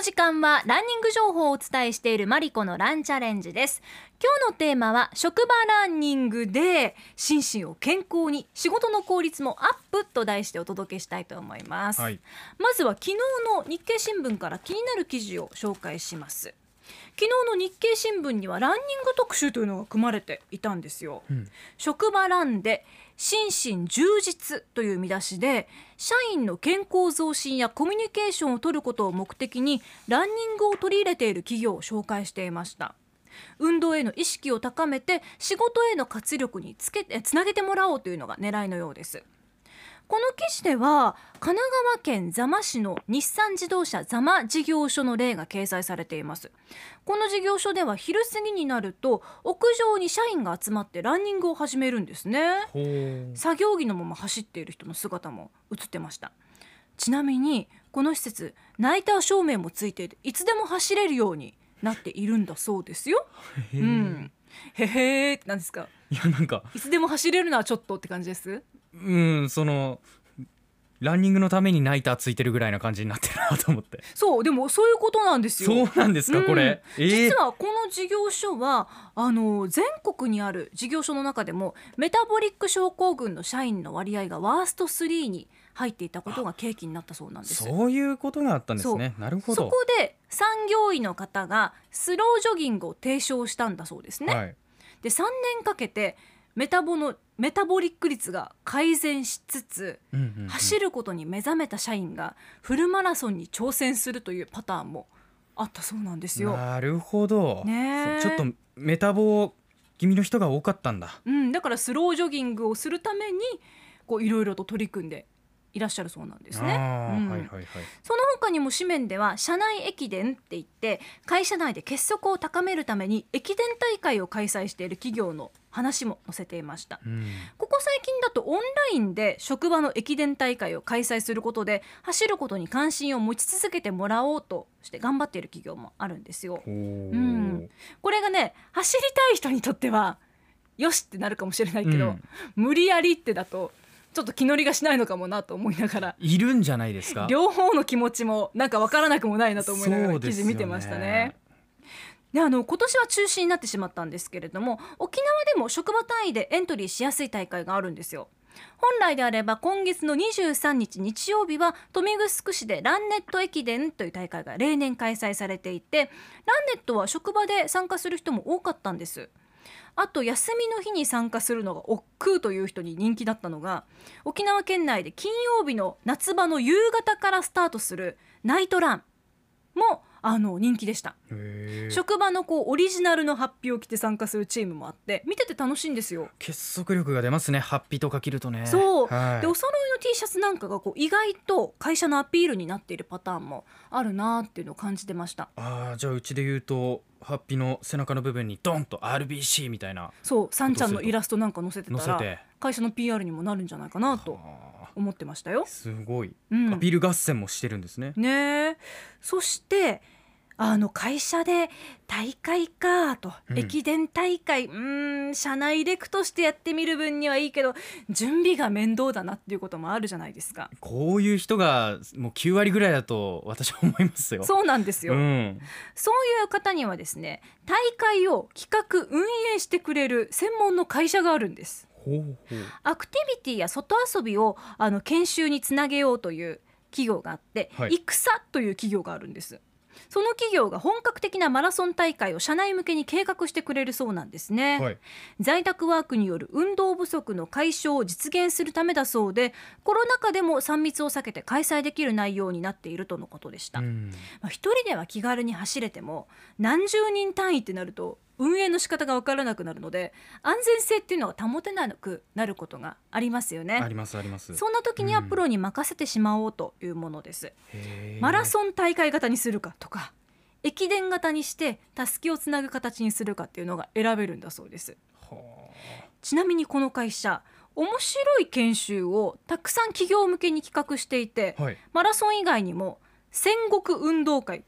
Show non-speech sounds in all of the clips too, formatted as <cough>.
の時間はランニング情報をお伝えしているマリコのランチャレンジです。今日のテーマは職場ランニングで心身を健康に仕事の効率もアップと題してお届けしたいと思います、はい、まずは昨日の日経新聞から気になる記事を紹介します。昨日の日経新聞にはランニング特集というのが組まれていたんですよ、うん、職場ランで心身充実という見出しで社員の健康増進やコミュニケーションをとることを目的にランニングを取り入れている企業を紹介していました。運動への意識を高めて仕事への活力につけつなげてもらおうというのが狙いのようです。この記事では神奈川県座間市の日産自動車座間事業所の例が掲載されています。この事業所では昼過ぎになると屋上に社員が集まってランニングを始めるんですね。作業着のまま走っている人の姿も映ってました。ちなみにこの施設ナイター照明もついていていつでも走れるようになっているんだそうですよ。うん、へへーって何ですか？いやなんか。いつでも走れるのはちょっとって感じです？うんそのランニングのためにナイターついてるぐらいな感じになってるなと思って。そうでもそういうことなんですよ。そうなんですか、うん、これ、えー、実はこの事業所はあの全国にある事業所の中でもメタボリック症候群の社員の割合がワースト3に入っていたことが契機になったそうなんですそういうことがあったんですね。なるほど。そこで産業医の方がスロージョギングを提唱したんだそうですね、はい、で3年かけてメタボのメタボリック率が改善しつつ、走ることに目覚めた社員がフルマラソンに挑戦するというパターンもあったそうなんですよ。なるほど、ね、ちょっとメタボ気味の人が多かったんだ、うん、だからスロージョギングをするためにこういろいろと取り組んでいらっしゃるそうなんですね。その他にも紙面では社内駅伝って言って会社内で結束を高めるために駅伝大会を開催している企業の話も載せていました、うん、ここ最近だとオンラインで職場の駅伝大会を開催することで走ることに関心を持ち続けてもらおうとして頑張っている企業もあるんですよ。う。ん、これがね走りたい人にとってはよしってなるかもしれないけど、うん、無理やりってだとちょっと気乗りがしないのかもなと思いながらいるんじゃないですか？両方の気持ちもなんか分からなくもないなと思いながら記事見てましたね。であの今年は中止になってしまったんですけれども沖縄でも職場単位でエントリーしやすい大会があるんですよ。本来であれば今月の23日日曜日は豊見城市でランネット駅伝という大会が例年開催されていてランネットは職場で参加する人も多かったんです。あと休みの日に参加するのが億劫という人に人気だったのが沖縄県内で金曜日の夏場の夕方からスタートするナイトランもあの人気でした。職場のこうオリジナルのハッピーを着て参加するチームもあって見てて楽しいんですよ。結束力が出ますねハッピーとか着るとね。そう、はい、でお揃いの T シャツなんかがこう意外と会社のアピールになっているパターンもあるなっていうのを感じてました。ああじゃあうちで言うとハッピーの背中の部分にドンと RBC みたいな。そう。さんちゃんのイラストなんか載せてたら会社の PR にもなるんじゃないかなと思ってましたよ。すごい、うん、アピール合戦もしてるんですね。ねそしてあの会社で大会かと、うん、駅伝大会。うん社内レクとしてやってみる分にはいいけど準備が面倒だなっていうこともあるじゃないですか。こういう人がもう9割ぐらいだと私は思いますよ。そうなんですよ、うん、そういう方にはですね大会を企画運営してくれる専門の会社があるんです。アクティビティや外遊びをあの研修につなげようという企業があって、はい、戦という企業があるんですその企業が本格的なマラソン大会を社内向けに計画してくれるそうなんですね、はい、在宅ワークによる運動不足の解消を実現するためだそうでコロナ禍でも3密を避けて開催できる内容になっているとのことでした、まあ、一人では気軽に走れても何十人単位ってなると運営の仕方が分からなくなるので安全性っていうのが保てなくなることがありますよね。ありますあります。そんな時にはプロに任せてしまおうというものです、うん、マラソン大会型にするかとか駅伝型にしてたすきをつなぐ形にするかっていうのが選べるんだそうです。ちなみにこの会社面白い研修をたくさん企業向けに企画していて、はい、マラソン以外にも戦国運動会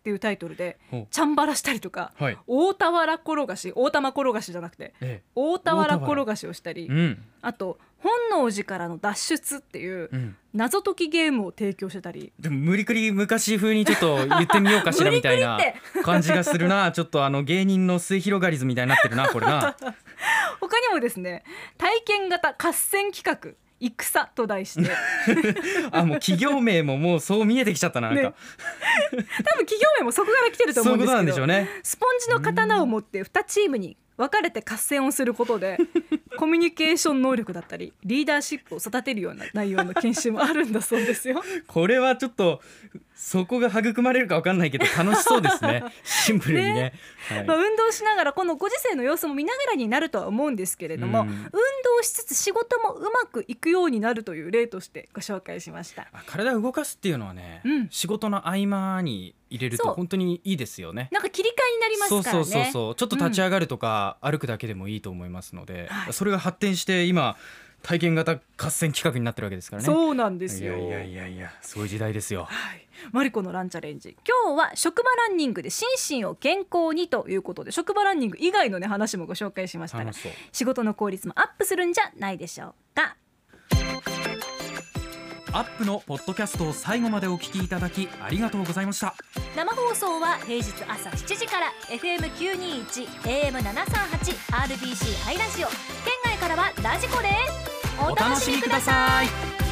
っていうタイトルでチャンバラしたりとか、はい、大田原転がし大玉転がしじゃなくて、ええ、大田原転がしをしたり、うん、あと本能寺からの脱出っていううん。謎解きゲームを提供してたり。でも無理くり昔風にちょっと言ってみようかしら <laughs> みたいな感じがするな。<laughs> ちょっとあの芸人の末広がり図みたいになってるなこれな。<laughs> 他にもですね体験型合戦企画戦と題して。<laughs> あもう企業名ももうそう見えてきちゃったななんか、ね。多分企業名もそこから来てると思うんですけどなんでしょうね。スポンジの刀を持って2チームに分かれて合戦をすることで <laughs> コミュニケーション能力だったりリーダーシップを育てるような内容の研修もあるんだそうですよ。これはちょっとそこが育まれるかわかんないけど楽しそうですね。<laughs> シンプルにね。はい。まあ、運動しながらこのご時世の様子も見ながらになるとは思うんですけれども、うん。運動しつつ仕事もうまくいくようになるという例としてご紹介しました。あ体を動かすっていうのはね、うん。仕事の合間に入れると本当にいいですよね。なんか切り替えになりますそうからね。そうそうそうちょっと立ち上がるとか、歩くだけでもいいと思いますので、はい。それが発展して今体験型合戦企画になってるわけですからね。そうなんですよ。いやいやいやいやそういう時代ですよ。はい、マリコのランチャレンジ。今日は職場ランニングで心身を健康にということで職場ランニング以外のね話もご紹介しましたが仕事の効率もアップするんじゃないでしょうか。アップのポッドキャストを最後までお聞きいただきありがとうございました。生放送は平日朝7時から FM921 AM738 RBC ハイラジオ。県外からはラジコですお楽しみください。